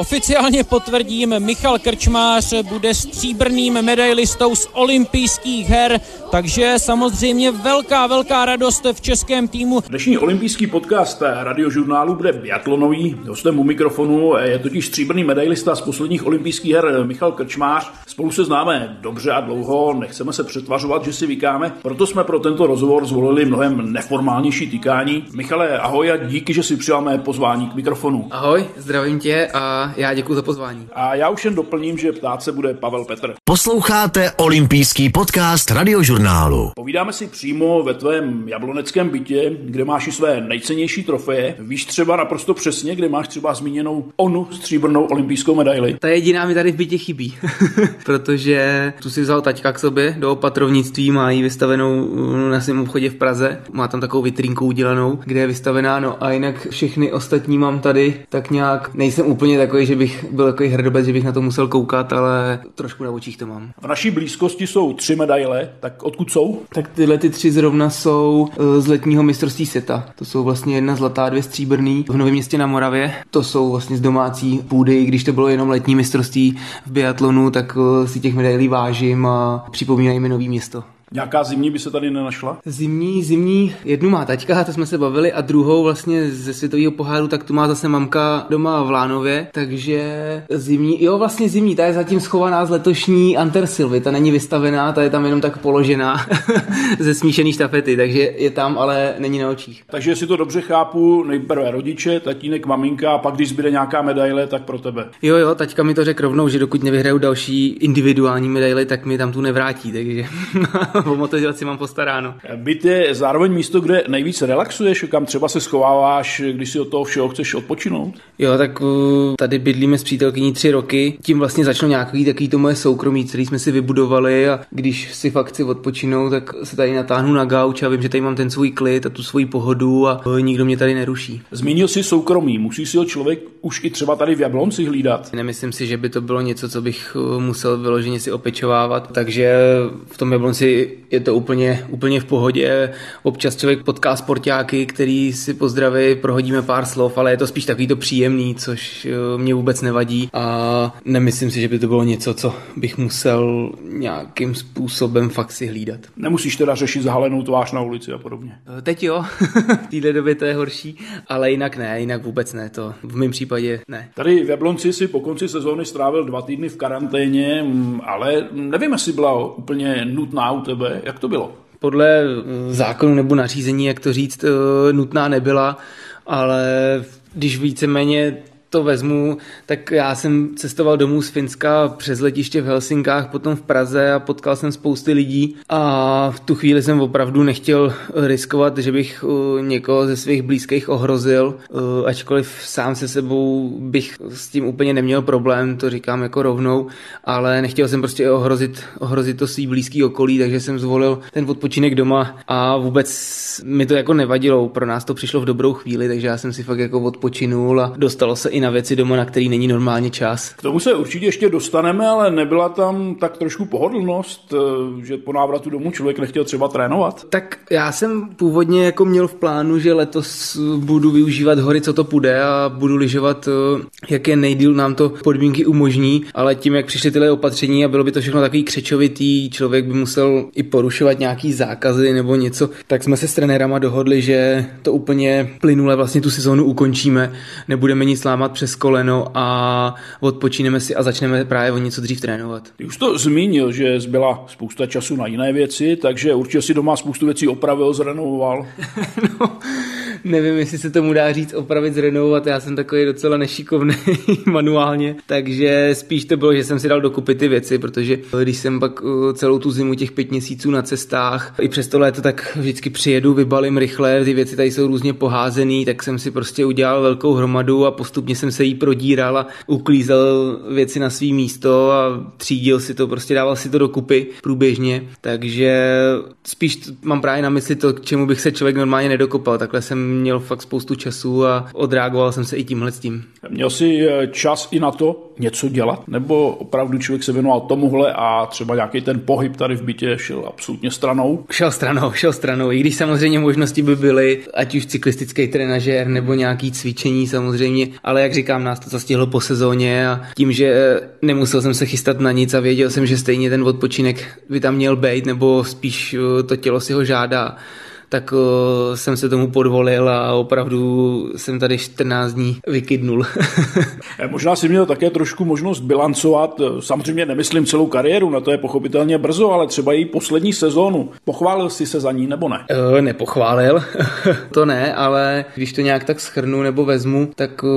Oficiálně potvrdím, Michal Krčmář bude stříbrným medailistou z olympijských her, takže samozřejmě velká, velká radost v českém týmu. Dnešní olympijský podcast radiožurnálu bude biatlonový. Hostem u mikrofonu je totiž stříbrný medailista z posledních olympijských her Michal Krčmář. Spolu se známe dobře a dlouho, nechceme se přetvařovat, že si vykáme, proto jsme pro tento rozhovor zvolili mnohem neformálnější týkání. Michale, ahoj a díky, že si přijal mé pozvání k mikrofonu. Ahoj, zdravím tě a já děkuji za pozvání. A já už jen doplním, že ptát se bude Pavel Petr. Posloucháte olympijský podcast radiožurnálu. Povídáme si přímo ve tvém jabloneckém bytě, kde máš i své nejcennější trofeje. Víš třeba naprosto přesně, kde máš třeba zmíněnou onu stříbrnou olympijskou medaili. Ta jediná mi tady v bytě chybí, protože tu si vzal taťka k sobě do opatrovnictví, má ji vystavenou na svém obchodě v Praze. Má tam takovou vitrínku udělanou, kde je vystavená, no a jinak všechny ostatní mám tady, tak nějak nejsem úplně takový, že bych byl takový hrdobec, že bych na to musel koukat, ale trošku na očích to mám. V naší blízkosti jsou tři medaile, tak odkud jsou? Tak tyhle ty tři zrovna jsou eh, z letního mistrovství světa. To jsou vlastně jedna zlatá, dvě stříbrný v Novém městě na Moravě. To jsou vlastně z domácí půdy, když to bylo jenom letní mistrovství v biatlonu, tak eh, si těch medailí vážím a připomínají mi nový město. Nějaká zimní by se tady nenašla? Zimní, zimní, jednu má taťka, to jsme se bavili, a druhou vlastně ze světového poháru, tak tu má zase mamka doma v Lánově, takže zimní, jo vlastně zimní, ta je zatím schovaná z letošní Antersilvy, ta není vystavená, ta je tam jenom tak položená ze smíšený štafety, takže je tam, ale není na očích. Takže si to dobře chápu, nejprve rodiče, tatínek, maminka a pak když zbyde nějaká medaile, tak pro tebe. Jo, jo, taťka mi to řekl rovnou, že dokud nevyhraju další individuální medaily, tak mi tam tu nevrátí, takže o motivaci mám postaráno. Byt je zároveň místo, kde nejvíc relaxuješ, kam třeba se schováváš, když si od toho všeho chceš odpočinout? Jo, tak uh, tady bydlíme s přítelkyní tři roky. Tím vlastně začalo nějaký takový to moje soukromí, který jsme si vybudovali a když si fakt chci odpočinout, tak se tady natáhnu na gauč a vím, že tady mám ten svůj klid a tu svoji pohodu a uh, nikdo mě tady neruší. Zmínil si soukromí, musí si ho člověk už i třeba tady v Jablonci hlídat? Nemyslím si, že by to bylo něco, co bych uh, musel vyloženě si opečovávat, takže v tom Jablonci je to úplně, úplně v pohodě. Občas člověk potká sportáky, který si pozdraví, prohodíme pár slov, ale je to spíš takový to příjemný, což eh, mě vůbec nevadí a nemyslím si, že by to bylo něco, co bych musel nějakým způsobem fakt si hlídat. Nemusíš teda řešit zahalenou tvář na ulici a podobně. Eh, teď jo, v téhle době to je horší, ale jinak ne, jinak vůbec ne, to v mém případě ne. Tady v Jablonci si po konci sezóny strávil dva týdny v karanténě, mm, ale nevím, jestli byla úplně nutná u tebe. Jak to bylo? Podle eh, zákonu nebo nařízení, jak to říct, eh, nutná nebyla, ale když víceméně to vezmu, tak já jsem cestoval domů z Finska přes letiště v Helsinkách, potom v Praze a potkal jsem spousty lidí. A v tu chvíli jsem opravdu nechtěl riskovat, že bych uh, někoho ze svých blízkých ohrozil, uh, ačkoliv sám se sebou bych s tím úplně neměl problém, to říkám jako rovnou, ale nechtěl jsem prostě ohrozit, ohrozit to svý blízký okolí, takže jsem zvolil ten odpočinek doma a vůbec mi to jako nevadilo, pro nás to přišlo v dobrou chvíli, takže já jsem si fakt jako odpočinul a dostalo se i na věci doma, na který není normálně čas. K tomu se určitě ještě dostaneme, ale nebyla tam tak trošku pohodlnost, eh, že po návratu domů člověk nechtěl třeba trénovat? Tak já jsem původně jako měl v plánu, že letos budu využívat hory, co to půjde a budu lyžovat, eh, jak je nejdíl nám to podmínky umožní, ale tím, jak přišly tyhle opatření a bylo by to všechno takový křečovitý, člověk by musel i porušovat nějaký zákazy nebo něco, tak jsme se s trenérama dohodli, že to úplně plynule vlastně tu sezónu ukončíme, nebudeme nic lámat přes koleno a odpočíneme si a začneme právě o něco dřív trénovat. Ty už to zmínil, že zbyla spousta času na jiné věci, takže určitě si doma spoustu věcí opravil, zrenovoval. no, nevím, jestli se tomu dá říct opravit, zrenovovat, já jsem takový docela nešikovný manuálně, takže spíš to bylo, že jsem si dal dokupy ty věci, protože když jsem pak uh, celou tu zimu těch pět měsíců na cestách, i přes to léto, tak vždycky přijedu, vybalím rychle, ty věci tady jsou různě poházený, tak jsem si prostě udělal velkou hromadu a postupně jsem se jí prodíral a uklízel věci na svý místo a třídil si to, prostě dával si to dokupy průběžně, takže spíš mám právě na mysli to, k čemu bych se člověk normálně nedokopal. Takhle jsem měl fakt spoustu času a odreagoval jsem se i tímhle s tím. Měl jsi eh, čas i na to něco dělat? Nebo opravdu člověk se věnoval tomuhle a třeba nějaký ten pohyb tady v bytě šel absolutně stranou? Šel stranou, šel stranou. I když samozřejmě možnosti by byly, ať už cyklistický trenažér nebo nějaký cvičení samozřejmě, ale jak říkám, nás to zastihlo po sezóně a tím, že eh, nemusel jsem se chystat na nic a věděl jsem, že stejně ten odpočinek by tam měl být, nebo spíš eh, to tělo si ho žádá, tak uh, jsem se tomu podvolil a opravdu jsem tady 14 dní vykydnul. Eh, možná si měl také trošku možnost bilancovat, eh, samozřejmě nemyslím celou kariéru, na to je pochopitelně brzo, ale třeba i poslední sezónu. Pochválil jsi se za ní nebo ne? Uh, nepochválil, to ne, ale když to nějak tak schrnu nebo vezmu, tak uh,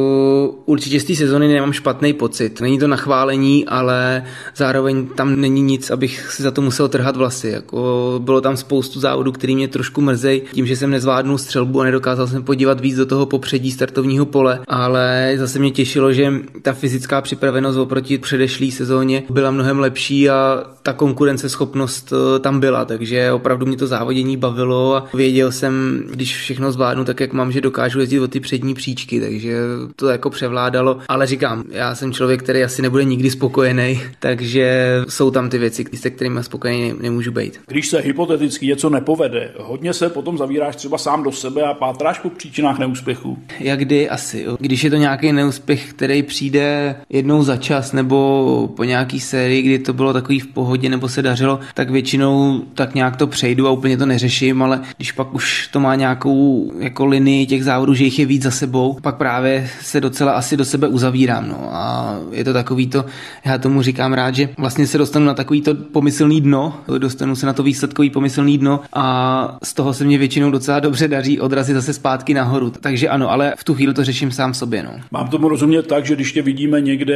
určitě z té sezóny nemám špatný pocit. Není to nachválení, ale zároveň tam není nic, abych si za to musel trhat vlasy. Jako, bylo tam spoustu závodů, který mě trošku mrzí mrzej tím, že jsem nezvládnul střelbu a nedokázal jsem podívat víc do toho popředí startovního pole, ale zase mě těšilo, že ta fyzická připravenost oproti předešlé sezóně byla mnohem lepší a ta konkurenceschopnost eh, tam byla, takže opravdu mě to závodění bavilo a věděl jsem, když všechno zvládnu tak, jak mám, že dokážu jezdit o ty přední příčky, takže to jako převládalo, ale říkám, já jsem člověk, který asi nebude nikdy spokojený, takže jsou tam ty věci, se kterými spokojený nemůžu být. Když se hypoteticky něco nepovede, hodně se potom zavíráš třeba sám do sebe a pátráš po příčinách neúspěchu? Jak kdy asi. Když je to nějaký neúspěch, který přijde jednou za čas nebo po nějaký sérii, kdy to bylo takový v pohodě nebo se dařilo, tak většinou tak nějak to přejdu a úplně to neřeším, ale když pak už to má nějakou jako linii těch závodů, že jich je víc za sebou, pak právě se docela asi do sebe uzavírám. No. A je to takový to, já tomu říkám rád, že vlastně se dostanu na takový to pomyslný dno, dostanu se na to výsledkový pomyslný dno a z toho se se mě většinou docela dobře daří odrazit zase zpátky nahoru. Takže ano, ale v tu chvíli to řeším sám sobě. No. Mám tomu rozumět tak, že když tě vidíme někde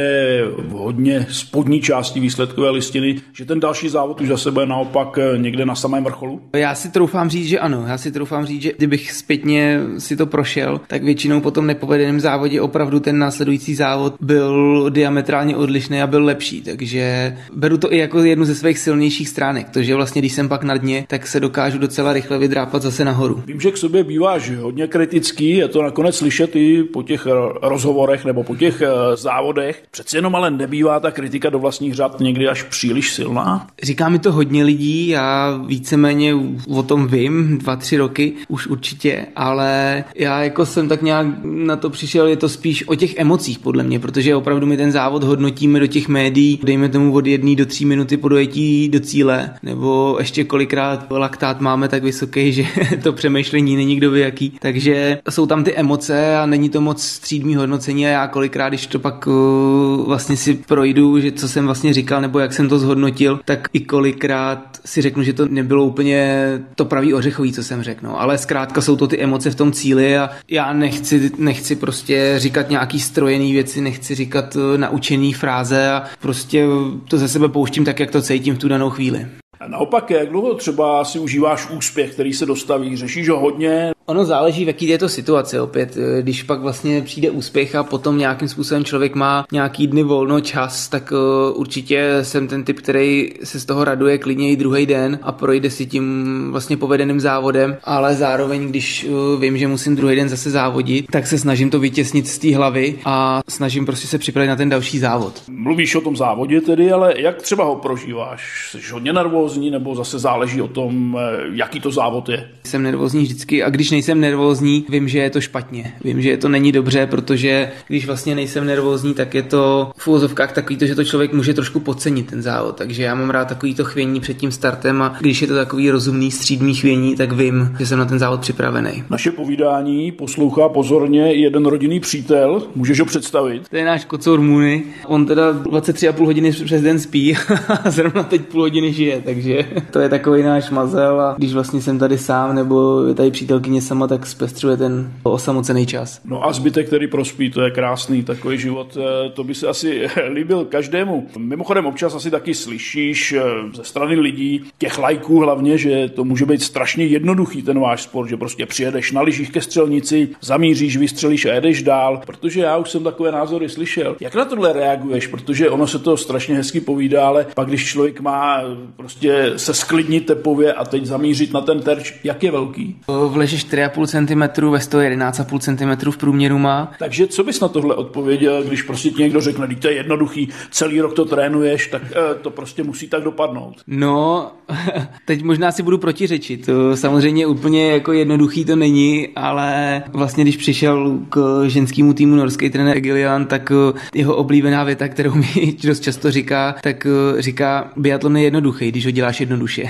v hodně spodní části výsledkové listiny, že ten další závod už za sebe naopak eh, někde na samém vrcholu? Já si troufám říct, že ano. Já si troufám říct, že kdybych zpětně si to prošel, tak většinou po tom nepovedeném závodě opravdu ten následující závod byl diametrálně odlišný a byl lepší. Takže beru to i jako jednu ze svých silnějších stránek. To, že vlastně když jsem pak na dně, tak se dokážu docela rychle vydrápat šlapat zase nahoru. Vím, že k sobě býváš hodně kritický, je to nakonec slyšet i po těch rozhovorech nebo po těch eh, závodech. Přeci jenom ale nebývá ta kritika do vlastních řad někdy až příliš silná? Říká mi to hodně lidí, já víceméně o tom vím, dva, tři roky už určitě, ale já jako jsem tak nějak na to přišel, je to spíš o těch emocích podle mě, protože opravdu my ten závod hodnotíme do těch médií, dejme tomu od jedné do tří minuty po dojetí do cíle, nebo ještě kolikrát laktát máme tak vysoký, že to přemýšlení není kdo ví jaký. Takže jsou tam ty emoce a není to moc střídmý hodnocení a já kolikrát, když to pak uh, vlastně si projdu, že co jsem vlastně říkal nebo jak jsem to zhodnotil, tak i kolikrát si řeknu, že to nebylo úplně to pravý ořechový, co jsem řekl. No. Ale zkrátka jsou to ty emoce v tom cíli a já nechci, nechci prostě říkat nějaký strojený věci, nechci říkat uh, naučený fráze a prostě to ze sebe pouštím tak, jak to cítím v tu danou chvíli. Naopak, jak dlouho třeba si užíváš úspěch, který se dostaví? Řešíš ho hodně? Ono záleží, v jaký je to situace opět. Eh, když pak vlastně přijde úspěch a potom nějakým způsobem člověk má nějaký dny volno, čas, tak uh, určitě jsem ten typ, který se z toho raduje klidně i druhý den a projde si tím vlastně povedeným závodem, ale zároveň, když uh, vím, že musím druhý den zase závodit, tak se snažím to vytěsnit z té hlavy a snažím prostě se připravit na ten další závod. Mluvíš o tom závodě tedy, ale jak třeba ho prožíváš? Jsi hodně nervózní nebo zase záleží o tom, jaký to závod je? Jsem nervózní vždycky a když nejsem nervózní, vím, že je to špatně. Vím, že to není dobře, protože když vlastně nejsem nervózní, tak je to v úvozovkách takový to, že to člověk může trošku podcenit ten závod. Takže já mám rád takový to chvění před tím startem a když je to takový rozumný střídmý chvění, tak vím, že jsem na ten závod připravený. Naše povídání poslouchá pozorně jeden rodinný přítel. Můžeš ho představit? To je náš kocour Můny. On teda 23,5 hodiny přes den spí a zrovna teď půl hodiny žije, takže to je takový náš mazel a když vlastně jsem tady sám nebo je tady přítelkyně sama, tak zpestřuje ten osamocený čas. No a zbytek, který prospí, to je krásný takový život, eh, to by se asi líbil každému. Mimochodem občas asi taky slyšíš eh, ze strany lidí, těch lajků hlavně, že to může být strašně jednoduchý ten váš sport, že prostě přijedeš na lyžích ke střelnici, zamíříš, vystřelíš a jedeš dál, protože já už jsem takové názory slyšel. Jak na tohle reaguješ? Protože ono se to strašně hezky povídá, ale pak když člověk má prostě se sklidnit tepově a teď zamířit na ten terč, jak je velký? Vležeš 4,5 cm, ve 111,5 cm v průměru má. Takže co bys na tohle odpověděl, když prostě ti někdo řekne, to je jednoduchý, celý rok to trénuješ, tak eh, to prostě musí tak dopadnout. No, teď možná si budu protiřečit. To samozřejmě úplně jako jednoduchý to není, ale vlastně když přišel k ženskému týmu norský trenér Gillian, tak eh, jeho oblíbená věta, kterou mi dost často říká, tak eh, říká, biatlon je jednoduchý, když ho děláš jednoduše.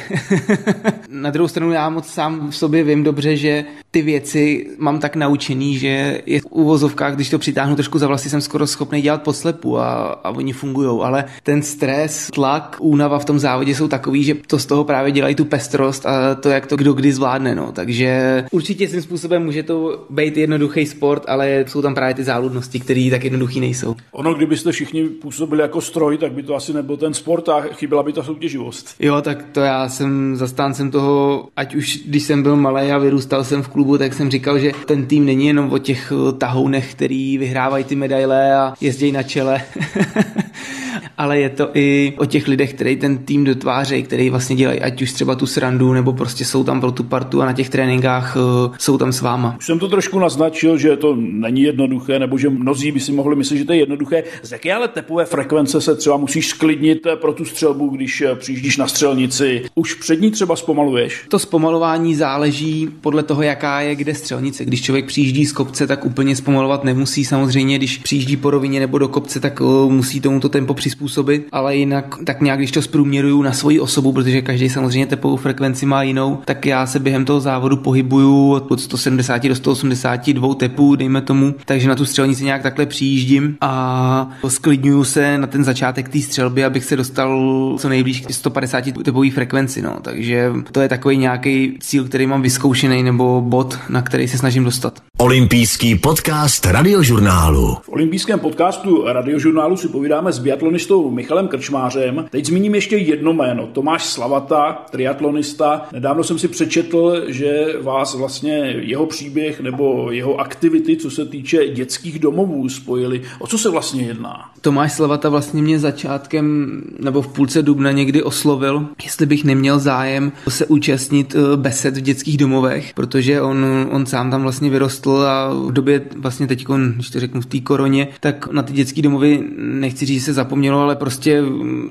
Na druhou stranu já moc sám v sobě vím dobře, že ty věci mám tak naučený, že je v úvozovkách, když to přitáhnu trošku za vlasy, jsem skoro schopný dělat podslepu a, a oni fungují, ale ten stres, tlak, únava v tom závodě jsou takový, že to z toho právě dělají tu pestrost a to, jak to kdo kdy zvládne. No. Takže určitě svým způsobem může to být jednoduchý sport, ale jsou tam právě ty záludnosti, které tak jednoduchý nejsou. Ono, kdybyste všichni působili jako stroj, tak by to asi nebyl ten sport a chyběla by ta soutěživost. Jo, tak to já jsem zastáncem toho, ať už když jsem byl malý a vyrůstal jsem v klubu, tak jsem říkal, že ten tým není jenom o těch tahounech, který vyhrávají ty medaile a jezdí na čele. ale je to i o těch lidech, který ten tým dotvářejí, který vlastně dělají ať už třeba tu srandu, nebo prostě jsou tam pro tu partu a na těch tréninkách uh, jsou tam s váma. Už jsem to trošku naznačil, že to není jednoduché, nebo že mnozí by si mohli myslet, že to je jednoduché. Z jaké ale tepové frekvence se třeba musíš sklidnit eh, pro tu střelbu, když eh, přijíždíš na střelnici? Už před ní třeba zpomaluješ? To zpomalování záleží podle toho, jaká je kde střelnice. Když člověk přijíždí z kopce, tak úplně zpomalovat nemusí. Samozřejmě, když přijíždí po rovině nebo do kopce, tak uh, musí tomuto tempo přizpůsobit, ale jinak tak nějak, když to zprůměruju na svoji osobu, protože každý samozřejmě tepovou frekvenci má jinou, tak já se během toho závodu pohybuju od 170 do 182 tepů, dejme tomu, takže na tu střelnici nějak takhle přijíždím a sklidňuju se na ten začátek té střelby, abych se dostal co nejblíž k 150 tepové frekvenci, no. takže to je takový nějaký cíl, který mám vyzkoušený nebo bod, na který se snažím dostat. Olympijský podcast radiožurnálu. V olympijském podcastu radiožurnálu si povídáme s biatlonistou Michalem Krčmářem. Teď zmíním ještě jedno jméno, Tomáš Slavata, triatlonista. Nedávno jsem si přečetl, že vás vlastně jeho příběh nebo jeho aktivity, co se týče dětských domovů, spojili. O co se vlastně jedná? Tomáš Slavata vlastně mě začátkem nebo v půlce dubna někdy oslovil, jestli bych neměl zájem se účastnit eh, besed v dětských domovech, protože on, on sám tam vlastně vyrostl a v době vlastně teď, když to řeknu v té koroně, tak na ty dětské domovy nechci říct, že se zapomnělo, ale prostě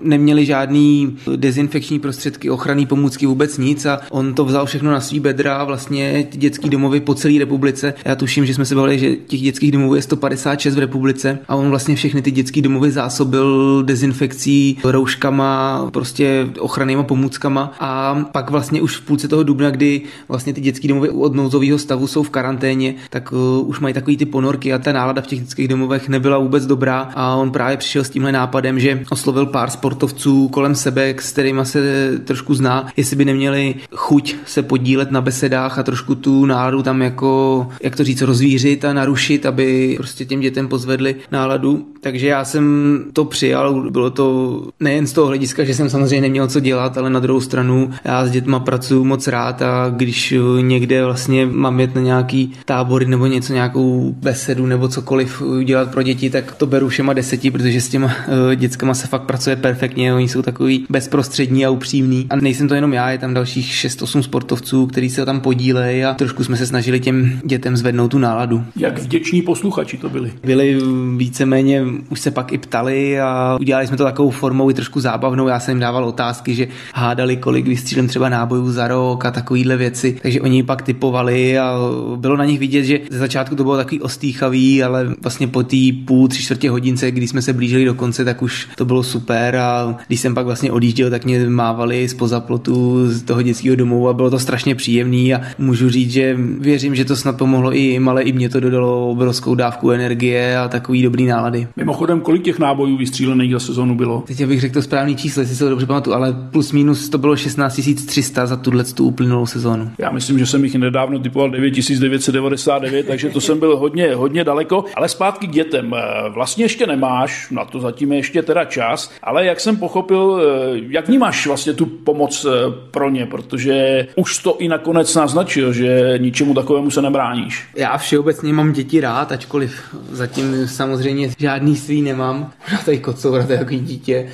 neměli žádný dezinfekční prostředky, ochranné pomůcky, vůbec nic a on to vzal všechno na svý bedra, vlastně ty dětské domovy po celé republice. Já tuším, že jsme se bavili, že těch dětských domovů je 156 v republice a on vlastně všechny ty dětské domovy zásobil dezinfekcí, rouškama, prostě ochrannýma pomůckama a pak vlastně už v půlce toho dubna, kdy vlastně ty dětské domovy od nouzového stavu jsou v karanténě, tak uh, už mají takový ty ponorky a ta nálada v těch dětských domovech nebyla vůbec dobrá a on právě přišel s tímhle nápadem, že oslovil pár sportovců kolem sebe, s kterými se trošku zná, jestli by neměli chuť se podílet na besedách a trošku tu náladu tam jako, jak to říct, rozvířit a narušit, aby prostě těm dětem pozvedli náladu. Takže já jsem to přijal, bylo to nejen z toho hlediska, že jsem samozřejmě neměl co dělat, ale na druhou stranu já s dětma pracuji moc rád a když někde vlastně mám jet na nějaký tábory nebo něco, nějakou besedu nebo cokoliv dělat pro děti, tak to beru všema deseti, protože s těma uh, dětskama se fakt pracuje perfektně, oni jsou takový bezprostřední a upřímní. A nejsem to jenom já, je tam dalších 6-8 sportovců, kteří se tam podílejí a trošku jsme se snažili těm dětem zvednout tu náladu. Jak vděční posluchači to byli? Byli víceméně, už se pak i ptali a udělali jsme to takovou formou i trošku zábavnou. Já jsem jim dával otázky, že hádali, kolik vystřílím třeba nábojů za rok a takovýhle věci. Takže oni pak typovali a bylo na nich vidět, že ze začátku to bylo takový ostýchavý, ale vlastně po té půl, tři čtvrtě hodince, kdy jsme se blížili do konce, tak už to bylo super a když jsem pak vlastně odjížděl, tak mě mávali z pozaplotu z toho dětského domu a bylo to strašně příjemný a můžu říct, že věřím, že to snad pomohlo i jim, ale i mě to dodalo obrovskou dávku energie a takový dobrý nálady. Mimochodem, kolik těch nábojů vystřílených za sezonu bylo? Teď bych řekl to správný číslo, jestli se to dobře pamatuju, ale plus minus to bylo 16 300 za tuhle tu uplynulou sezónu. Já myslím, že jsem jich nedávno typoval 9999, takže to jsem byl hodně, hodně daleko. Ale zpátky k dětem. Vlastně ještě nemáš, na to zatím je ještě teda čas, ale jak jsem pochopil, jak vnímáš vlastně tu pomoc pro ně, protože už to i nakonec naznačil, že ničemu takovému se nebráníš. Já všeobecně mám děti rád, ačkoliv zatím samozřejmě žádný svý nemám. No tady kocoura, to je jako dítě.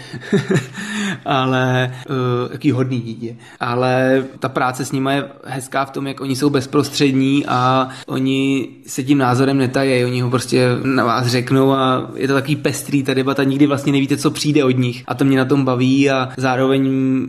Ale uh, jaký hodný dítě. Ale ta práce s nimi je hezká v tom, jak oni jsou bezprostřední a oni se tím názorem netají, oni ho prostě na vás řeknou a je to takový pestrý ta debata, nikdy vlastně nevíte, co přijde od nich. A to mě na tom baví a zároveň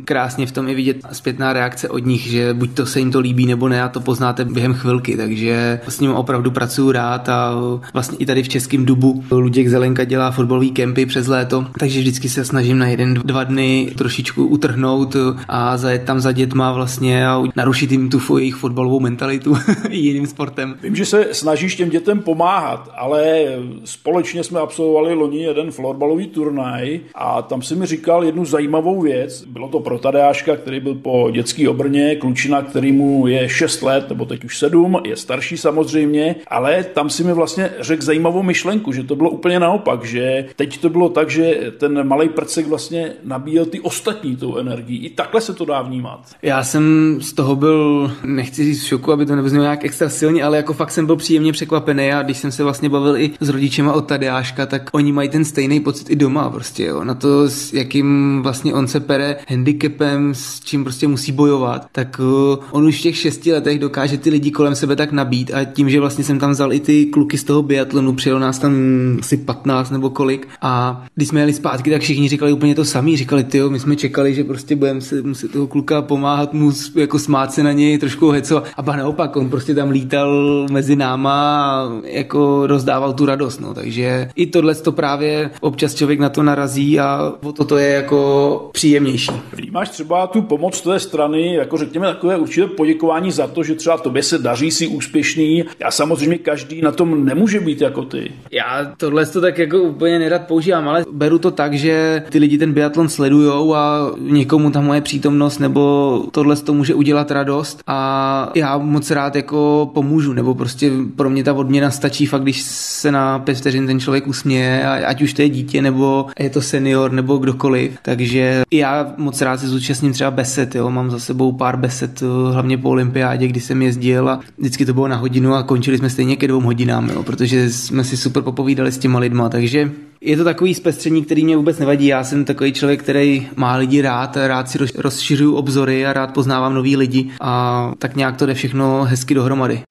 krásně v tom je vidět zpětná reakce od nich, že buď to se jim to líbí nebo ne a to poznáte během chvilky, takže s ním opravdu pracuju rád a vlastně i tady v Českém Dubu. Luděk Zelenka dělá fotbalový kempy přes léto, takže vždycky se snažím na jeden, dva dny trošičku utrhnout a zajet tam za dětma vlastně a narušit jim tu jejich fotbalovou mentalitu jiným sportem. Vím, že se snažíš těm dětem pomáhat, ale společně jsme absolvovali loni jeden florbalový turnaj a tam si mi říkal jednu zajímavou věc. Bylo to pro Tadeáška, který byl po dětský obrně, klučina, který mu je 6 let, nebo teď už 7, je starší samozřejmě, ale tam si mi vlastně řekl zajímavou myšlenku, že to bylo úplně naopak, že teď to bylo tak, že ten malý prcek vlastně nabíjel ty ostatní tou energií. I takhle se to dá vnímat. Já jsem z toho byl, nechci říct v šoku, aby to nevyznělo nějak extra silně, ale jako fakt jsem byl příjemně překvapený a když jsem se vlastně bavil i s rodičema od Tadeáška, tak oni mají ten stejný pocit i doma prostě, jo. Na to, s jakým vlastně on se pere handicapem, s čím prostě musí bojovat, tak uh, on už v těch šesti letech dokáže ty lidi kolem sebe tak nabít a tím, že vlastně jsem tam vzal i ty kluky z toho biatlonu, přijel nás tam asi 15 nebo kolik a když jsme jeli zpátky, tak všichni říkali úplně to samý, říkali, ty my jsme čekali, že prostě budeme se muset toho kluka pomáhat mu jako smát se na něj, trošku heco a ba naopak, on prostě tam lítal mezi náma a jako rozdával tu radost, no, takže i tohle to právě občas člověk na to narazí a o toto je jako příjemnější. Máš třeba tu pomoc té strany, jako řekněme takové určité poděkování za to, že třeba tobě se daří si úspěšný. Já samozřejmě každý na tom nemůže být jako ty. Já tohle to tak jako úplně nerad používám, ale beru to tak, že ty lidi ten biatlon sledujou a někomu ta moje přítomnost nebo tohle to může udělat radost a já moc rád jako pomůžu, nebo prostě pro mě ta odměna stačí fakt, když se na pět vteřin ten člověk usměje, ať už to je dítě, nebo je to senior, nebo kdokoliv. Takže já moc rád se zúčastním třeba besed, jo. mám za sebou pár besed, hlavně po olympiádě, kdy jsem jezdil a vždycky to bylo na hodinu a končili jsme stejně ke dvou hodinám, jo, protože jsme si super popovídali s těma lidma, takže je to takový zpestření, který mě vůbec nevadí. Já jsem takový člověk, který má lidi rád, rád si rozšiřuju obzory a rád poznávám nový lidi a tak nějak to jde všechno hezky dohromady.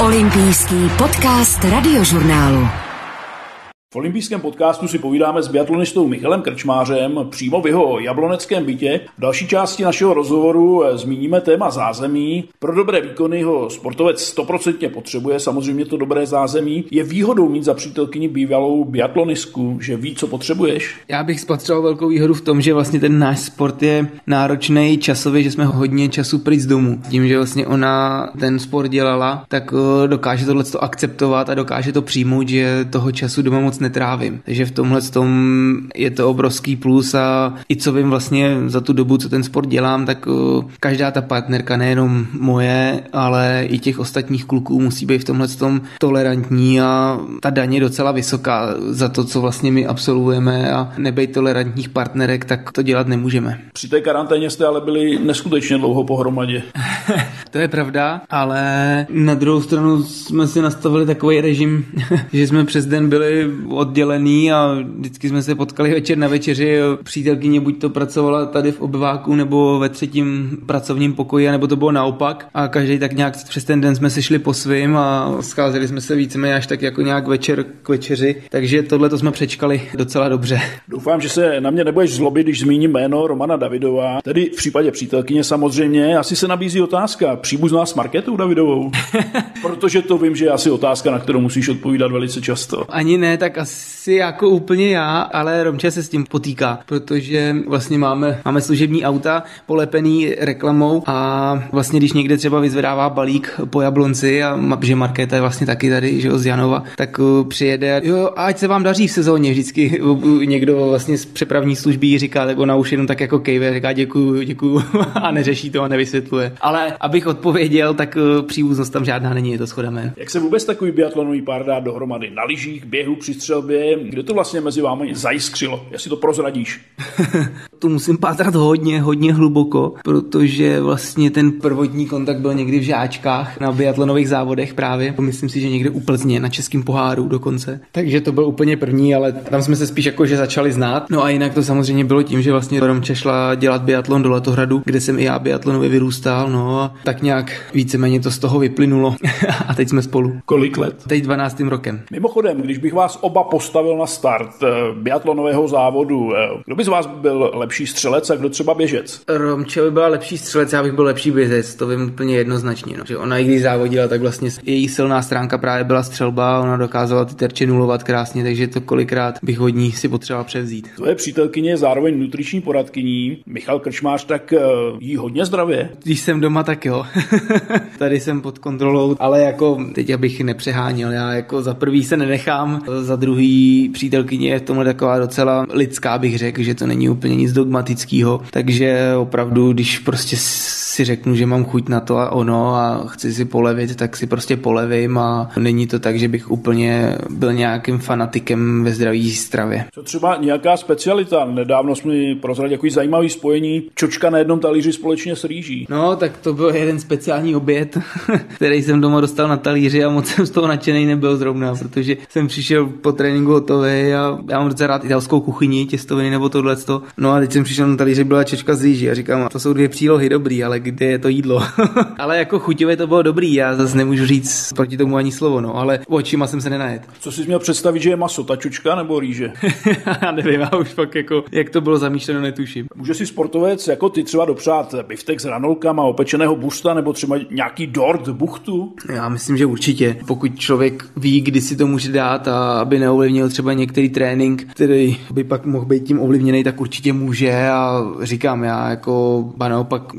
Olympijský podcast radiožurnálu. V olympijském podcastu si povídáme s biatlonistou Michalem Krčmářem přímo v jeho jabloneckém bytě. V další části našeho rozhovoru eh, zmíníme téma zázemí. Pro dobré výkony ho sportovec stoprocentně potřebuje, samozřejmě to dobré zázemí. Je výhodou mít za přítelkyni bývalou biatlonistku, že ví, co potřebuješ? Já bych spatřoval velkou výhodu v tom, že vlastně ten náš sport je náročný časově, že jsme hodně času pryč z domu. Tím, že vlastně ona ten sport dělala, tak eh, dokáže tohle akceptovat a dokáže to přijmout, že toho času doma moc netrávím. Takže v tomhle tom je to obrovský plus a i co vím vlastně za tu dobu, co ten sport dělám, tak uh, každá ta partnerka, nejenom moje, ale i těch ostatních kluků musí být v tomhle tom tolerantní a ta daně je docela vysoká za to, co vlastně my absolvujeme a nebejt tolerantních partnerek, tak to dělat nemůžeme. Při té karanténě jste ale byli neskutečně dlouho pohromadě. to je pravda, ale na druhou stranu jsme si nastavili takový režim, že jsme přes den byli oddělený a vždycky jsme se potkali večer na večeři. Přítelkyně buď to pracovala tady v obyváku nebo ve třetím pracovním pokoji, nebo to bylo naopak. A každý tak nějak přes ten den jsme se šli po svým a scházeli jsme se víceméně až tak jako nějak večer k večeři. Takže tohle to jsme přečkali docela dobře. Doufám, že se na mě nebudeš zlobit, když zmíním jméno Romana Davidová. Tedy v případě přítelkyně samozřejmě. Asi se nabízí otázka. Příbuzná s Marketou Davidovou? Protože to vím, že je asi otázka, na kterou musíš odpovídat velice často. Ani ne, tak asi jako úplně já, ale Romče se s tím potýká, protože vlastně máme, máme služební auta polepený reklamou a vlastně když někde třeba vyzvedává balík po Jablonci a že Markéta je vlastně taky tady, že jo, z Janova, tak uh, přijede jo, jo, ať se vám daří v sezóně, vždycky někdo vlastně z přepravní služby říká, nebo na už jenom tak jako kejve, říká děkuju, děkuju a neřeší to a nevysvětluje. Ale abych odpověděl, tak uh, příbuznost tam žádná není, je to schoda Jak se vůbec takový biatlonový pár dá dohromady? Na lyžích, běhu, při střelbě, kde to vlastně mezi vámi zajiskřilo, jestli to prozradíš? tu musím pátrat hodně, hodně hluboko, protože vlastně ten prvotní kontakt byl někdy v žáčkách na biatlonových závodech právě. Myslím si, že někde u Plzně na českém poháru dokonce. Takže to byl úplně první, ale tam jsme se spíš jako že začali znát. No a jinak to samozřejmě bylo tím, že vlastně Romče šla dělat biatlon do Letohradu, kde jsem i já biatlonově vyrůstal, no a tak nějak víceméně to z toho vyplynulo a teď jsme spolu. Kolik let? Teď 12. rokem. Mimochodem, když bych vás oba postavil na start eh, biatlonového závodu, eh, kdo by z vás byl lepší střelec a kdo třeba běžec? Romče by byla lepší střelec, já bych byl lepší běžec, to vím úplně jednoznačně. No. Že ona i když závodila, tak vlastně její silná stránka právě byla střelba, ona dokázala ty terče nulovat krásně, takže to kolikrát bych od ní si potřeboval převzít. Tvoje přítelkyně je zároveň nutriční poradkyní, Michal Krčmář, tak eh, jí hodně zdravě. Když jsem doma, tak jo. Tady jsem pod kontrolou, ale jako teď abych nepřeháněl, já jako za prvý se nenechám, za druhý přítelkyně je v tomhle taková docela lidská, bych řekl, že to není úplně nic dogmatického, takže opravdu, když prostě si řeknu, že mám chuť na to a ono a chci si polevit, tak si prostě polevím a není to tak, že bych úplně byl nějakým fanatikem ve zdraví stravě. Co třeba nějaká specialita? Nedávno jsme prozradili jako zajímavý spojení čočka na jednom talíři společně s rýží. No, tak to byl jeden speciální oběd, který jsem doma dostal na talíři a moc jsem z toho nadšený nebyl zrovna, protože jsem přišel po tréninku hotový a já mám docela rád italskou kuchyni, těstoviny nebo tohle. No a teď jsem přišel na talíři, byla čočka z rýží a říkám, to jsou dvě přílohy dobrý, ale kde je to jídlo? ale jako chuťově to bylo dobrý, já zase nemůžu říct proti tomu ani slovo, no, ale očima jsem se nenajet. Co jsi měl představit, že je maso, ta čočka nebo rýže? já nevím, já už fakt jako, jak to bylo zamýšleno, netuším. Může si sportovec jako ty třeba dopřát biftek s ranolkama, opečeného busta nebo třeba nějaký dort buchtu? Já myslím, že určitě. Pokud člověk ví, kdy si to může dát a aby neovlivnil třeba některý trénink, který by pak mohl být tím ovlivněný, tak určitě může a říkám, já jako ba naopak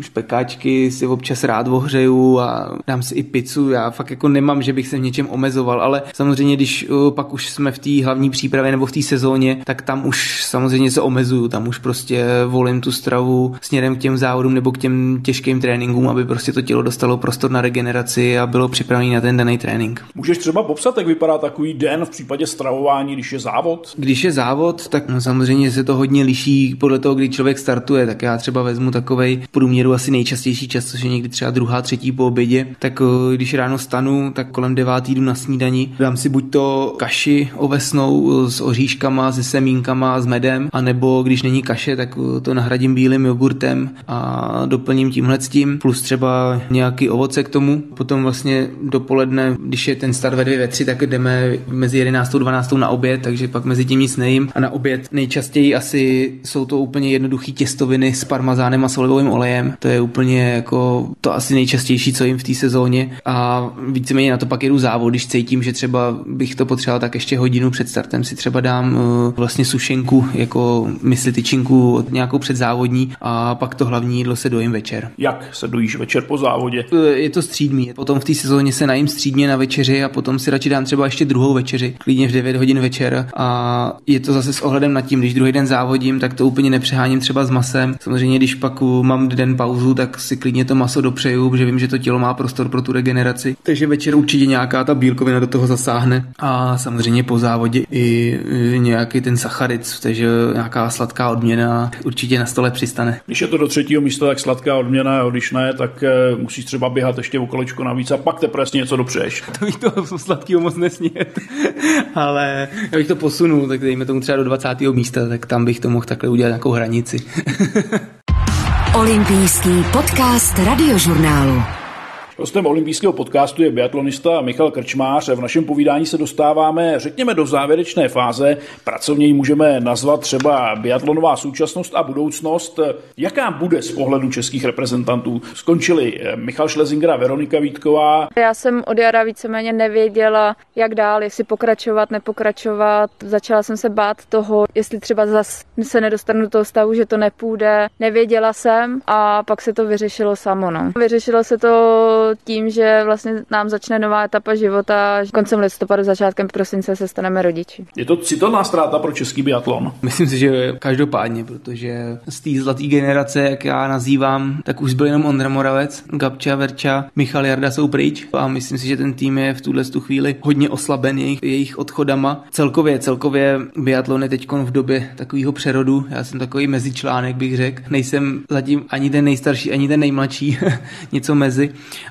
špekáčky si občas rád ohřeju a dám si i pizzu, já fakt jako nemám, že bych se v něčem omezoval, ale samozřejmě, když uh, pak už jsme v té hlavní přípravě nebo v té sezóně, tak tam už samozřejmě se omezuju, tam už prostě volím tu stravu směrem k těm závodům nebo k těm těžkým tréninkům, aby prostě to tělo dostalo prostor na regeneraci a bylo připravené na ten daný trénink. Můžeš třeba popsat, jak vypadá takový den v případě stravování, když je závod? Když je závod, tak no, samozřejmě se to hodně liší podle toho, kdy člověk startuje. Tak já třeba vezmu takovej průměru asi nejčastější čas, což je někdy třeba druhá, třetí po obědě. Tak eh, když ráno stanu, tak kolem devátý jdu na snídani. Dám si buď to kaši ovesnou eh, s oříškama, se semínkama, s medem, anebo když není kaše, tak eh, to nahradím bílým jogurtem a doplním tímhle s tím, plus třeba nějaký ovoce k tomu. Potom vlastně dopoledne, když je ten start ve dvě, ve tři, tak jdeme mezi 11. a 12. na oběd, takže pak mezi tím nic nejím. A na oběd nejčastěji asi jsou to úplně jednoduché těstoviny s parmazánem a solivovým olejem. To je úplně jako to asi nejčastější, co jim v té sezóně. A víceméně na to pak jedu závod, když cítím, že třeba bych to potřeboval, tak ještě hodinu před startem si třeba dám uh, vlastně sušenku jako mysli tyčinku nějakou předzávodní a pak to hlavní jídlo se dojím večer. Jak se dojíš večer po závodě? Je to střídmý. Potom v té sezóně se najím střídně na večeři a potom si radši dám třeba ještě druhou večeři, klidně v 9 hodin večer. A je to zase s ohledem na tím, když druhý den závodím, tak to úplně nepřeháním třeba s masem. Samozřejmě, když pak mám den pauzu, tak si klidně to maso dopřeju, protože vím, že to tělo má prostor pro tu regeneraci. Takže večer určitě nějaká ta bílkovina do toho zasáhne. A samozřejmě po závodě i nějaký ten sacharid, takže nějaká sladká odměna určitě na stole přistane. Když je to do třetího místa, tak sladká odměna, a když ne, tak eh, musíš třeba běhat ještě o kolečko navíc a pak teprve něco dopřeješ. To bych to sladkého moc nesnět, ale já bych to posunul, tak dejme tomu třeba do 20. místa, tak tam bych to mohl takhle udělat nějakou hranici. Olympijský podcast radiožurnálu. Hostem olympijského podcastu je biatlonista Michal Krčmář. V našem povídání se dostáváme, řekněme, do závěrečné fáze. Pracovně ji můžeme nazvat třeba biatlonová současnost a budoucnost. Jaká bude z pohledu českých reprezentantů? Skončili Michal Šlezinger a Veronika Vítková. Já jsem od jara víceméně nevěděla, jak dál, jestli pokračovat, nepokračovat. Začala jsem se bát toho, jestli třeba zase se nedostanu do toho stavu, že to nepůjde. Nevěděla jsem a pak se to vyřešilo samo. No. Vyřešilo se to tím, že vlastně nám začne nová etapa života. Koncem listopadu, začátkem prosince se staneme rodiči. Je to citelná ztráta pro český biatlon? Myslím si, že každopádně, protože z té zlaté generace, jak já nazývám, tak už byl jenom Ondra Moravec, Gabča, Verča, Michal Jarda jsou pryč a myslím si, že ten tým je v tuhle tu chvíli hodně oslaben jejich, jejich odchodama. Celkově, celkově biatlon je teď v době takového přerodu. Já jsem takový mezičlánek, bych řekl. Nejsem zatím ani ten nejstarší, ani ten nejmladší, něco mezi.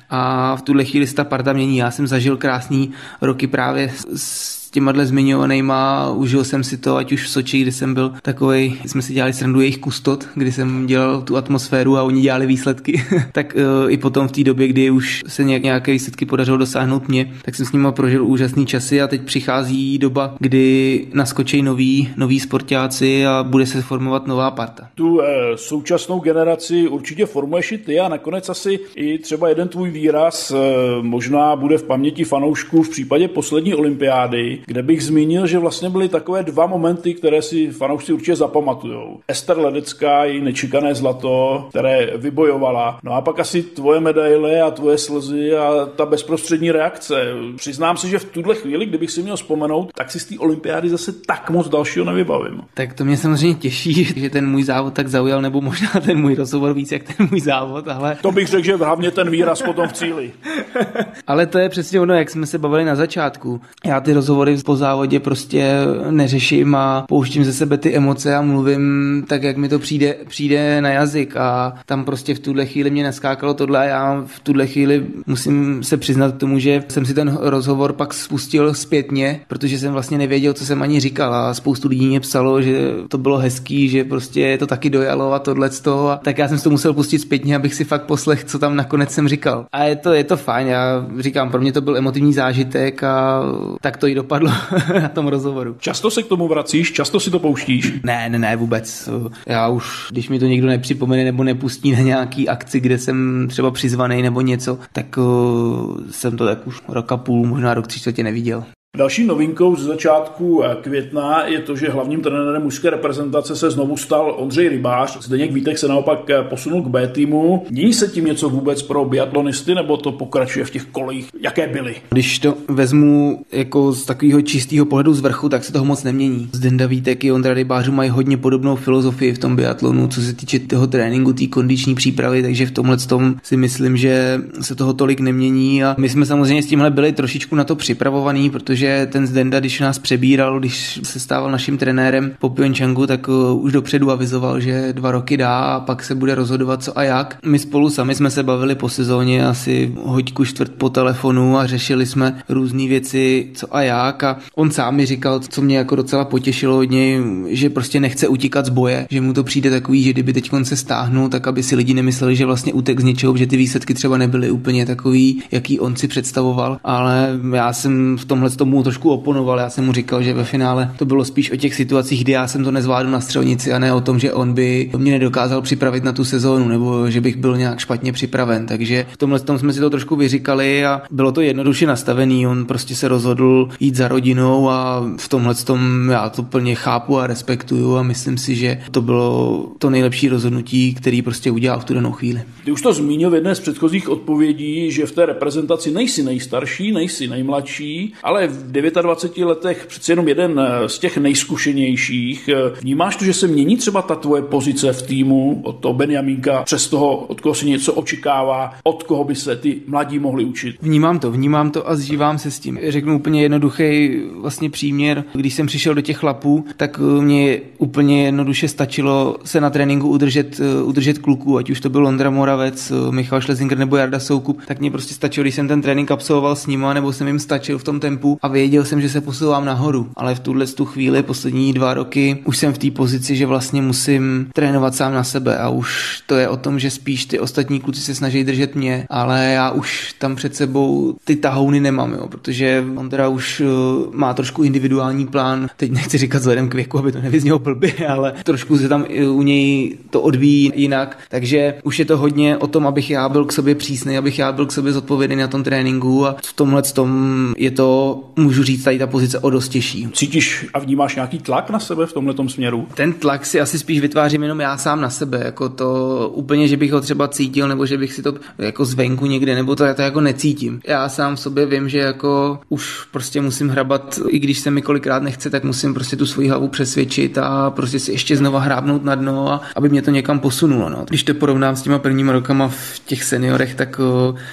A v tuhle chvíli se ta parta mění. Já jsem zažil krásný roky právě s těma zmiňovanýma, užil jsem si to, ať už v Soči, kde jsem byl takový, jsme si dělali srandu jejich kustot, kdy jsem dělal tu atmosféru a oni dělali výsledky, tak uh, i potom v té době, kdy už se nějak, nějaké výsledky podařilo dosáhnout mě, tak jsem s nimi prožil úžasný časy a teď přichází doba, kdy naskočí noví, noví sportáci a bude se formovat nová parta. Tu e, současnou generaci určitě formuješ i ty a nakonec asi i třeba jeden tvůj výraz e, možná bude v paměti fanoušků v případě poslední olympiády, kde bych zmínil, že vlastně byly takové dva momenty, které si fanoušci určitě zapamatujou. Ester Ledecká, její nečekané zlato, které vybojovala. No a pak asi tvoje medaile a tvoje slzy a ta bezprostřední reakce. Přiznám se, že v tuhle chvíli, kdybych si měl vzpomenout, tak si z té olympiády zase tak moc dalšího nevybavím. Tak to mě samozřejmě těší, že ten můj závod tak zaujal, nebo možná ten můj rozhovor víc jak ten můj závod, ale... To bych řekl, že hlavně ten výraz potom v cíli. ale to je přesně ono, jak jsme se bavili na začátku. Já ty rozhovory po závodě prostě neřeším a pouštím ze sebe ty emoce a mluvím tak, jak mi to přijde, přijde na jazyk a tam prostě v tuhle chvíli mě naskákalo tohle a já v tuhle chvíli musím se přiznat k tomu, že jsem si ten rozhovor pak spustil zpětně, protože jsem vlastně nevěděl, co jsem ani říkal a spoustu lidí mě psalo, že to bylo hezký, že prostě to taky dojalo a tohle z toho. A tak já jsem si to musel pustit zpětně, abych si fakt poslech, co tam nakonec jsem říkal. A je to, je to fajn, já říkám, pro mě to byl emotivní zážitek a tak to i dopadlo dopadlo na tom rozhovoru. Často se k tomu vracíš? Často si to pouštíš? Ne, ne, ne, vůbec. Já už, když mi to někdo nepřipomene nebo nepustí na nějaký akci, kde jsem třeba přizvaný nebo něco, tak uh, jsem to tak už roka půl, možná rok tři čtvrtě neviděl. Další novinkou z začátku eh, května je to, že hlavním trenérem mužské reprezentace se znovu stal Ondřej Rybář. Zdeněk Vítek se naopak eh, posunul k B týmu. Mění se tím něco vůbec pro biatlonisty, nebo to pokračuje v těch kolejích, jaké byly? Když to vezmu jako z takového čistého pohledu z vrchu, tak se toho moc nemění. Zdenda Vítek i Ondra Rybářů mají hodně podobnou filozofii v tom biatlonu, co se týče toho tréninku, té kondiční přípravy, takže v tomhle tom si myslím, že se toho tolik nemění a my jsme samozřejmě s tímhle byli trošičku na to připravovaní, protože že ten Zdenda, když nás přebíral, když se stával naším trenérem po Pyeongchangu, tak uh, už dopředu avizoval, že dva roky dá a pak se bude rozhodovat co a jak. My spolu sami jsme se bavili po sezóně asi hoďku čtvrt po telefonu a řešili jsme různé věci co a jak a on sám mi říkal, co mě jako docela potěšilo od něj, že prostě nechce utíkat z boje, že mu to přijde takový, že kdyby teď se stáhnul, tak aby si lidi nemysleli, že vlastně utek z něčeho, že ty výsledky třeba nebyly úplně takový, jaký on si představoval, ale já jsem v tomhle tomu mu trošku oponoval. Já jsem mu říkal, že ve finále to bylo spíš o těch situacích, kdy já jsem to nezvládl na střelnici a ne o tom, že on by mě nedokázal připravit na tu sezónu nebo že bych byl nějak špatně připraven. Takže v tomhle tom jsme si to trošku vyříkali a bylo to jednoduše nastavený. On prostě se rozhodl jít za rodinou a v tomhle tom já to plně chápu a respektuju a myslím si, že to bylo to nejlepší rozhodnutí, který prostě udělal v tu danou chvíli. Ty už to zmínil v jedné z předchozích odpovědí, že v té reprezentaci nejsi nejstarší, nejsi nejmladší, ale v 29 letech přece jenom jeden eh, z těch nejzkušenějších. Eh, vnímáš to, že se mění třeba ta tvoje pozice v týmu od toho Benjamínka přes toho, od koho si něco očekává, od koho by se ty mladí mohli učit? Vnímám to, vnímám to a zžívám se s tím. Řeknu úplně jednoduchý vlastně příměr. Když jsem přišel do těch chlapů, tak eh, mě úplně jednoduše stačilo se na tréninku udržet, udržet kluků, ať už to byl Ondra Moravec, Michal Šlezinger nebo Jarda Soukup, tak mě prostě stačilo, když jsem ten trénink absolvoval s nima, nebo jsem jim stačil v tom tempu a věděl jsem, že se posouvám nahoru. Ale v tuhle tu chvíli, poslední dva roky, už jsem v té pozici, že vlastně musím trénovat sám na sebe a už to je o tom, že spíš ty ostatní kluci se snaží držet mě, ale já už tam před sebou ty tahouny nemám, jo, protože on teda už uh, má trošku individuální plán, teď nechci říkat vzhledem k věku, aby to nevyznělo blbě, ale trošku se tam u něj to odvíjí jinak, takže už je to hodně o tom, abych já byl k sobě přísný, abych já byl k sobě zodpovědný na tom tréninku a v tomhle tom je to můžu říct, tady ta pozice o dost těžší. Cítíš a vnímáš nějaký tlak na sebe v tomhle směru? Ten tlak si asi spíš vytvářím jenom já sám na sebe, jako to úplně, že bych ho třeba cítil, nebo že bych si to jako zvenku někde, nebo to já to jako necítím. Já sám v sobě vím, že jako už prostě musím hrabat, i když se mi kolikrát nechce, tak musím prostě tu svoji hlavu přesvědčit a prostě si ještě znova hrábnout na dno, a aby mě to někam posunulo. No. Když to porovnám s těma prvníma rokama v těch seniorech, tak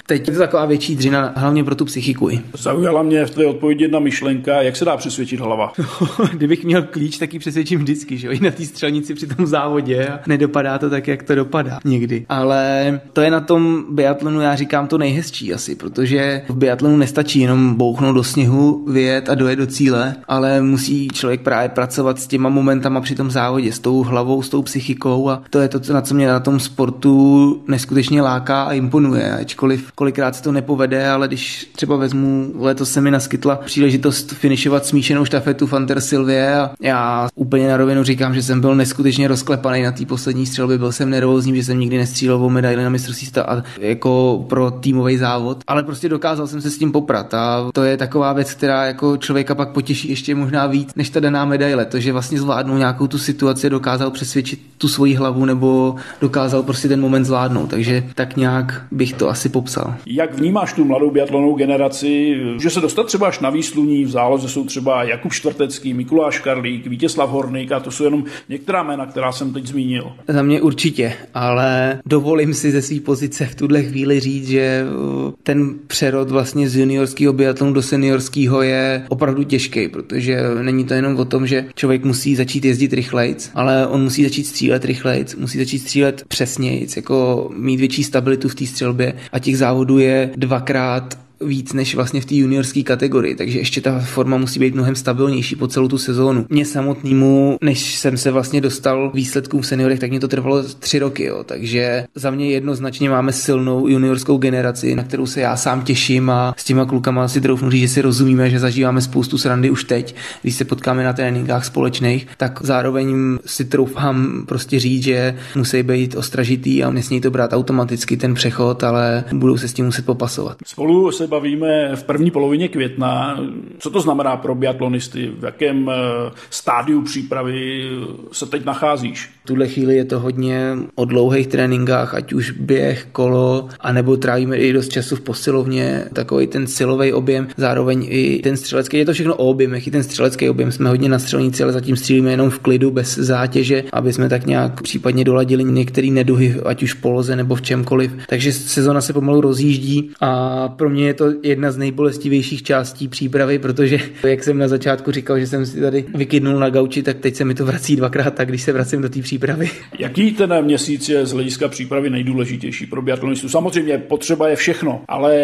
teď je to taková větší dřina, hlavně pro tu psychiku. Zaujala mě v té odpovědi jedna myšlenka, jak se dá přesvědčit hlava? Kdybych měl klíč, tak ji přesvědčím vždycky, že jo, i na té střelnici při tom závodě a nedopadá to tak, jak to dopadá někdy. Ale to je na tom biatlonu, já říkám, to nejhezčí asi, protože v biatlonu nestačí jenom bouchnout do sněhu, vyjet a dojet do cíle, ale musí člověk právě pracovat s těma momentama při tom závodě, s tou hlavou, s tou psychikou a to je to, na co mě na tom sportu neskutečně láká a imponuje. Ačkoliv kolikrát se to nepovede, ale když třeba vezmu, letos se mi naskytla příležitost finišovat smíšenou štafetu Fanter Silvie a já úplně na rovinu říkám, že jsem byl neskutečně rozklepaný na té poslední střelbě, byl jsem nervózní, že jsem nikdy nestřílel o medaili na mistrovství a jako pro týmový závod, ale prostě dokázal jsem se s tím poprat a to je taková věc, která jako člověka pak potěší ještě možná víc než ta daná medaile, to, že vlastně zvládnou nějakou tu situaci, dokázal přesvědčit tu svoji hlavu nebo dokázal prostě ten moment zvládnout, takže tak nějak bych to asi popsal. Jak vnímáš tu mladou biatlonovou generaci, že se dostat třeba až na výsluní, v záloze jsou třeba Jakub Čtvrtecký, Mikuláš Karlík, Vítězslav Horník a to jsou jenom některá jména, která jsem teď zmínil. Za mě určitě, ale dovolím si ze své pozice v tuhle chvíli říct, že uh, ten přerod vlastně z juniorského biatlonu do seniorského je opravdu těžký, protože není to jenom o tom, že člověk musí začít jezdit rychlejc, ale on musí začít střílet rychlejc, musí začít střílet přesnějc, jako mít větší stabilitu v té střelbě a těch závodů je dvakrát víc než vlastně v té juniorské kategorii, takže ještě ta forma musí být mnohem stabilnější po celou tu sezónu. Mě samotnému, než jsem se vlastně dostal výsledkům v seniorech, tak mě to trvalo tři roky, jo. takže za mě jednoznačně máme silnou juniorskou generaci, na kterou se já sám těším a s těma klukama si troufnu říct, že si rozumíme, že zažíváme spoustu srandy už teď, když se potkáme na tréninkách společných, tak zároveň si troufám prostě říct, že musí být ostražitý a nesmí to brát automaticky ten přechod, ale budou se s tím muset popasovat. Spolu se bavíme v první polovině května. Co to znamená pro biatlonisty? V jakém eh, stádiu přípravy se teď nacházíš? V tuhle chvíli je to hodně o dlouhých tréninkách, ať už běh, kolo, anebo trávíme i dost času v posilovně, takový ten silový objem, zároveň i ten střelecký. Je to všechno o objemech, i ten střelecký objem. Jsme hodně na střelnici, ale zatím střílíme jenom v klidu, bez zátěže, aby jsme tak nějak případně doladili některé neduhy, ať už v poloze nebo v čemkoliv. Takže sezona se pomalu rozjíždí a pro mě je to jedna z nejbolestivějších částí přípravy, protože jak jsem na začátku říkal, že jsem si tady vykydnul na gauči, tak teď se mi to vrací dvakrát tak, když se vracím do té přípravy. Jaký ten měsíc je z hlediska přípravy nejdůležitější pro biatlonistu? Samozřejmě potřeba je všechno, ale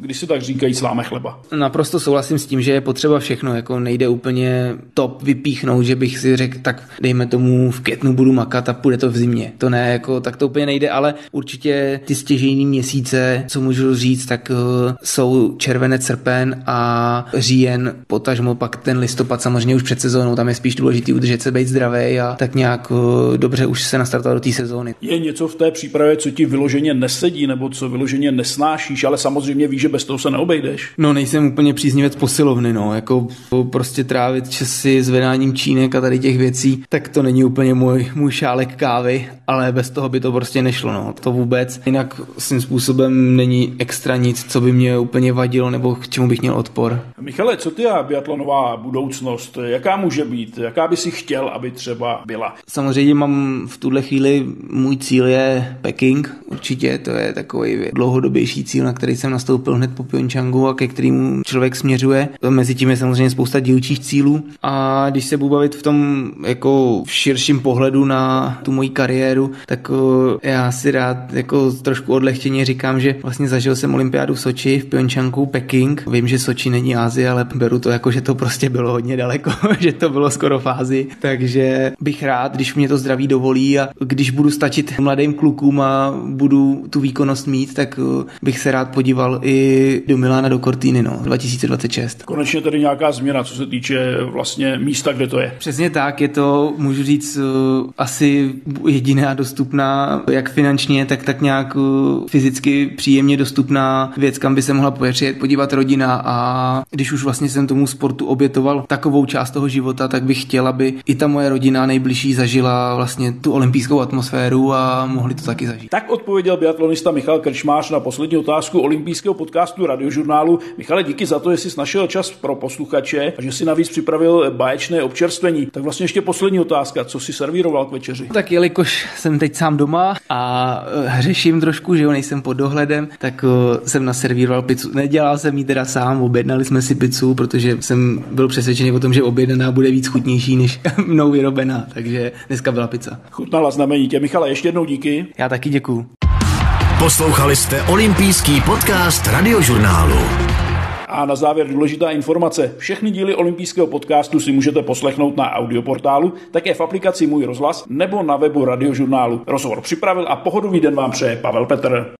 když se tak říkají, sláme chleba. Naprosto souhlasím s tím, že je potřeba všechno, jako nejde úplně top vypíchnout, že bych si řekl, tak dejme tomu v květnu budu makat a půjde to v zimě. To ne, jako tak to úplně nejde, ale určitě ty stěžejní měsíce, co můžu říct, tak uh, jsou červenec, srpen a říjen, potažmo pak ten listopad samozřejmě už před sezónou, tam je spíš důležitý udržet se, být zdravý a tak nějak eh, dobře už se nastartovat do té sezóny. Je něco v té přípravě, co ti vyloženě nesedí nebo co vyloženě nesnášíš, ale samozřejmě víš, že bez toho se neobejdeš. No nejsem úplně příznivec posilovny, no, jako prostě trávit časy zvedáním čínek a tady těch věcí, tak to není úplně můj, můj šálek kávy, ale bez toho by to prostě nešlo, no, to vůbec. Jinak svým způsobem není extra nic, co by mě úplně vadilo nebo k čemu bych měl odpor. Michale, co ty a biatlonová budoucnost? Jaká může být? Jaká by si chtěl, aby třeba byla? Samozřejmě mám v tuhle chvíli, můj cíl je Peking, určitě, to je takový dlouhodobější cíl, na který jsem nastoupil hned po Pyeongchangu a ke kterému člověk směřuje. Mezi tím je samozřejmě spousta dílčích cílů a když se budu bavit v tom jako v širším pohledu na tu moji kariéru, tak já si rád jako trošku odlehčeně říkám, že vlastně zažil jsem olympiádu v Soči, v Pyeongchangu, Peking. Vím, že Soči není Ázie, ale beru to jako, že to prostě bylo hodně daleko, že to bylo skoro fázi. Takže bych rád, když mě to zdraví dovolí a když budu stačit mladým klukům a budu tu výkonnost mít, tak uh, bych se rád podíval i do Milána, do Cortiny, no, 2026. Konečně tady nějaká změna, co se týče vlastně místa, kde to je. Přesně tak, je to, můžu říct, uh, asi jediná dostupná, jak finančně, tak tak nějak fyzicky příjemně dostupná věc, kam by se mohla přijet podívat rodina a když už vlastně jsem tomu sportu obětoval takovou část toho života, tak bych chtěl, aby i ta moje rodina nejbližší zažila vlastně tu olympijskou atmosféru a mohli to taky zažít. Tak odpověděl biatlonista Michal Krčmář na poslední otázku olympijského podcastu radiožurnálu. Michale, díky za to, že jsi našel čas pro posluchače a že si navíc připravil báječné občerstvení. Tak vlastně ještě poslední otázka. Co si servíroval k večeři? Tak jelikož jsem teď sám doma a eh, hřeším trošku, že jo, nejsem pod dohledem, tak eh, jsem naservíroval pizzu. Nedělal jsem ji teda sám, objednali jsme si pizzu, protože jsem byl přesvědčený o tom, že objednaná bude víc chutnější než mnou vyrobená, takže dneska byla pizza. Chutnala znamenitě. Michale, ještě jednou díky. Já taky děkuju. Poslouchali jste olympijský podcast radiožurnálu. A na závěr důležitá informace. Všechny díly olympijského podcastu si můžete poslechnout na audioportálu, také v aplikaci Můj rozhlas nebo na webu radiožurnálu. Rozhovor připravil a pohodový den vám přeje Pavel Petr.